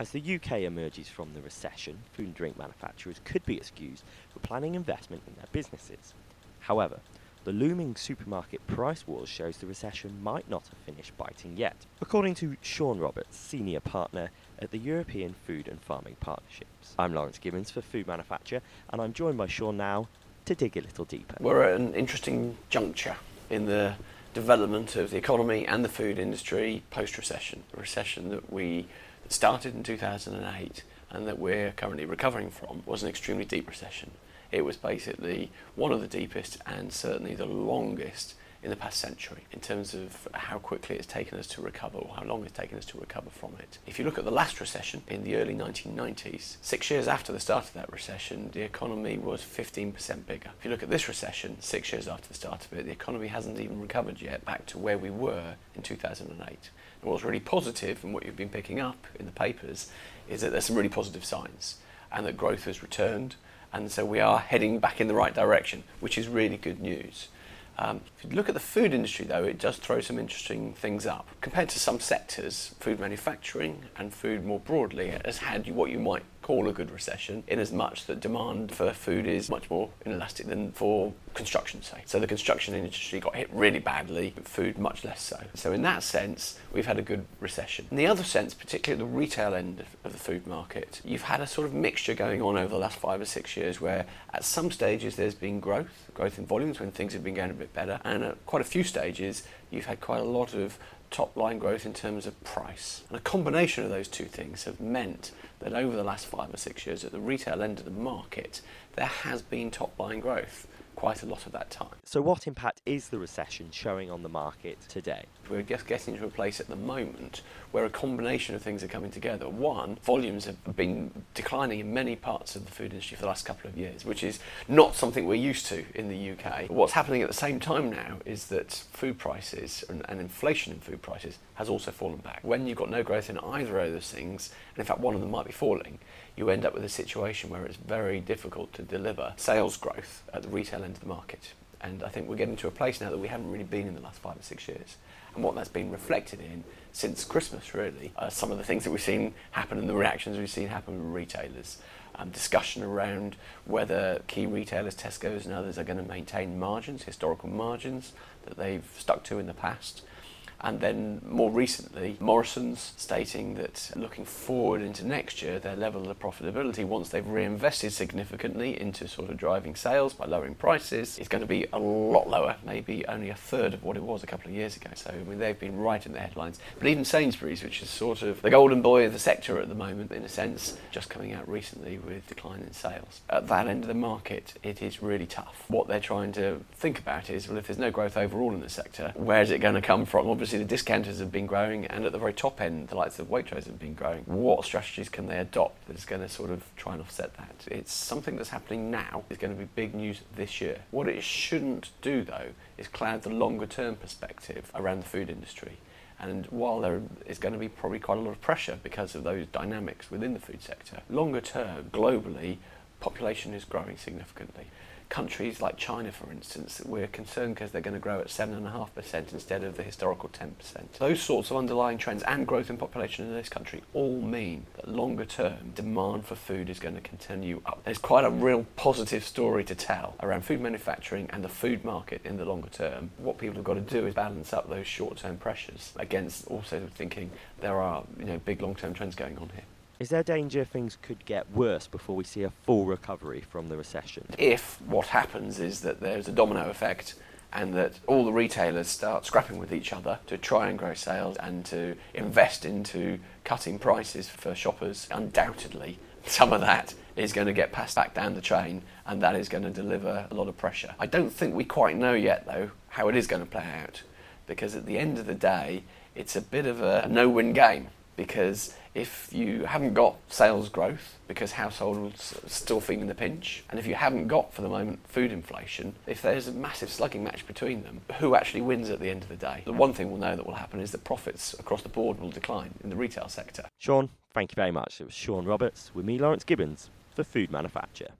As the UK emerges from the recession, food and drink manufacturers could be excused for planning investment in their businesses. However, the looming supermarket price wars shows the recession might not have finished biting yet, according to Sion Roberts, senior partner at the European Food and Farming Partnerships. I'm Lawrence Gibbons for Food Manufacture, and I'm joined by Sion now to dig a little deeper. We're at an interesting juncture in the development of the economy and the food industry post recession. A recession that we started in 2008 and that we're currently recovering from was an extremely deep recession. It was basically one of the deepest and certainly the longest in the past century in terms of how quickly it's taken us to recover or how long it's taken us to recover from it. If you look at the last recession in the early 1990s, six years after the start of that recession, the economy was 15% bigger. If you look at this recession, six years after the start of it, the economy hasn't even recovered yet back to where we were in 2008. And what's really positive, and what you've been picking up in the papers, is that there's some really positive signs, and that growth has returned, and so we are heading back in the right direction, which is really good news. Um, if you look at the food industry, though, it does throw some interesting things up. Compared to some sectors, food manufacturing and food more broadly has had what you might call a good recession, in as much that demand for food is much more inelastic than for construction, say. So the construction industry got hit really badly, food much less so. So in that sense, we've had a good recession. In the other sense, particularly at the retail end of the food market, you've had a sort of mixture going on over the last five or six years where at some stages there's been growth, growth in volumes when things have been going a bit better, and at quite a few stages you've had quite a lot of top line growth in terms of price. And a combination of those two things have meant that over the last five or six years at the retail end of the market, there has been top line growth quite a lot of that time. So, what impact is the recession showing on the market today? We're just getting to a place at the moment where a combination of things are coming together. One, volumes have been declining in many parts of the food industry for the last couple of years, which is not something we're used to in the UK. What's happening at the same time now is that food prices and, and inflation in food prices has also fallen back. When you've got no growth in either of those things, and in fact one of them might be falling, you end up with a situation where it's very difficult to deliver sales growth at the retail end of the market. And I think we're getting to a place now that we haven't really been in the last five or six years. And what that's been reflected in since Christmas, really, are some of the things that we've seen happen and the reactions we've seen happen with retailers. Um, discussion around whether key retailers, Tesco's and others, are going to maintain margins, historical margins that they've stuck to in the past. And then more recently, Morrison's stating that looking forward into next year, their level of profitability, once they've reinvested significantly into sort of driving sales by lowering prices, is going to be a lot lower, maybe only a third of what it was a couple of years ago. So, I mean, they've been right in the headlines. But even Sainsbury's, which is sort of the golden boy of the sector at the moment, in a sense, just coming out recently with decline in sales. At that end of the market, it is really tough. What they're trying to think about is, well, if there's no growth overall in the sector, where is it going to come from? Obviously, obviously the discounters have been growing, and at the very top end, the likes of Waitrose have been growing. What strategies can they adopt that is going to sort of try and offset that? It's something that's happening now. It's going to be big news this year. What it shouldn't do, though, is cloud the longer term perspective around the food industry. And while there is going to be probably quite a lot of pressure because of those dynamics within the food sector, longer term, globally, population is growing significantly countries like China, for instance, we're concerned because they're going to grow at 7.5% instead of the historical 10%. Those sorts of underlying trends and growth in population in this country all mean that longer term demand for food is going to continue up. There's quite a real positive story to tell around food manufacturing and the food market in the longer term. What people have got to do is balance up those short term pressures against also thinking there are you know, big long term trends going on here. Is there danger things could get worse before we see a full recovery from the recession? If what happens is that there's a domino effect and that all the retailers start scrapping with each other to try and grow sales and to invest into cutting prices for shoppers, undoubtedly some of that is going to get passed back down the chain and that is going to deliver a lot of pressure. I don't think we quite know yet, though, how it is going to play out because at the end of the day, it's a bit of a no win game because if you haven't got sales growth because households are still feeling the pinch, and if you haven't got for the moment food inflation, if there's a massive slugging match between them, who actually wins at the end of the day? The one thing we'll know that will happen is that profits across the board will decline in the retail sector. Sion, thank you very much. It was Sion Roberts with me, Lawrence Gibbons, for Food Manufacture.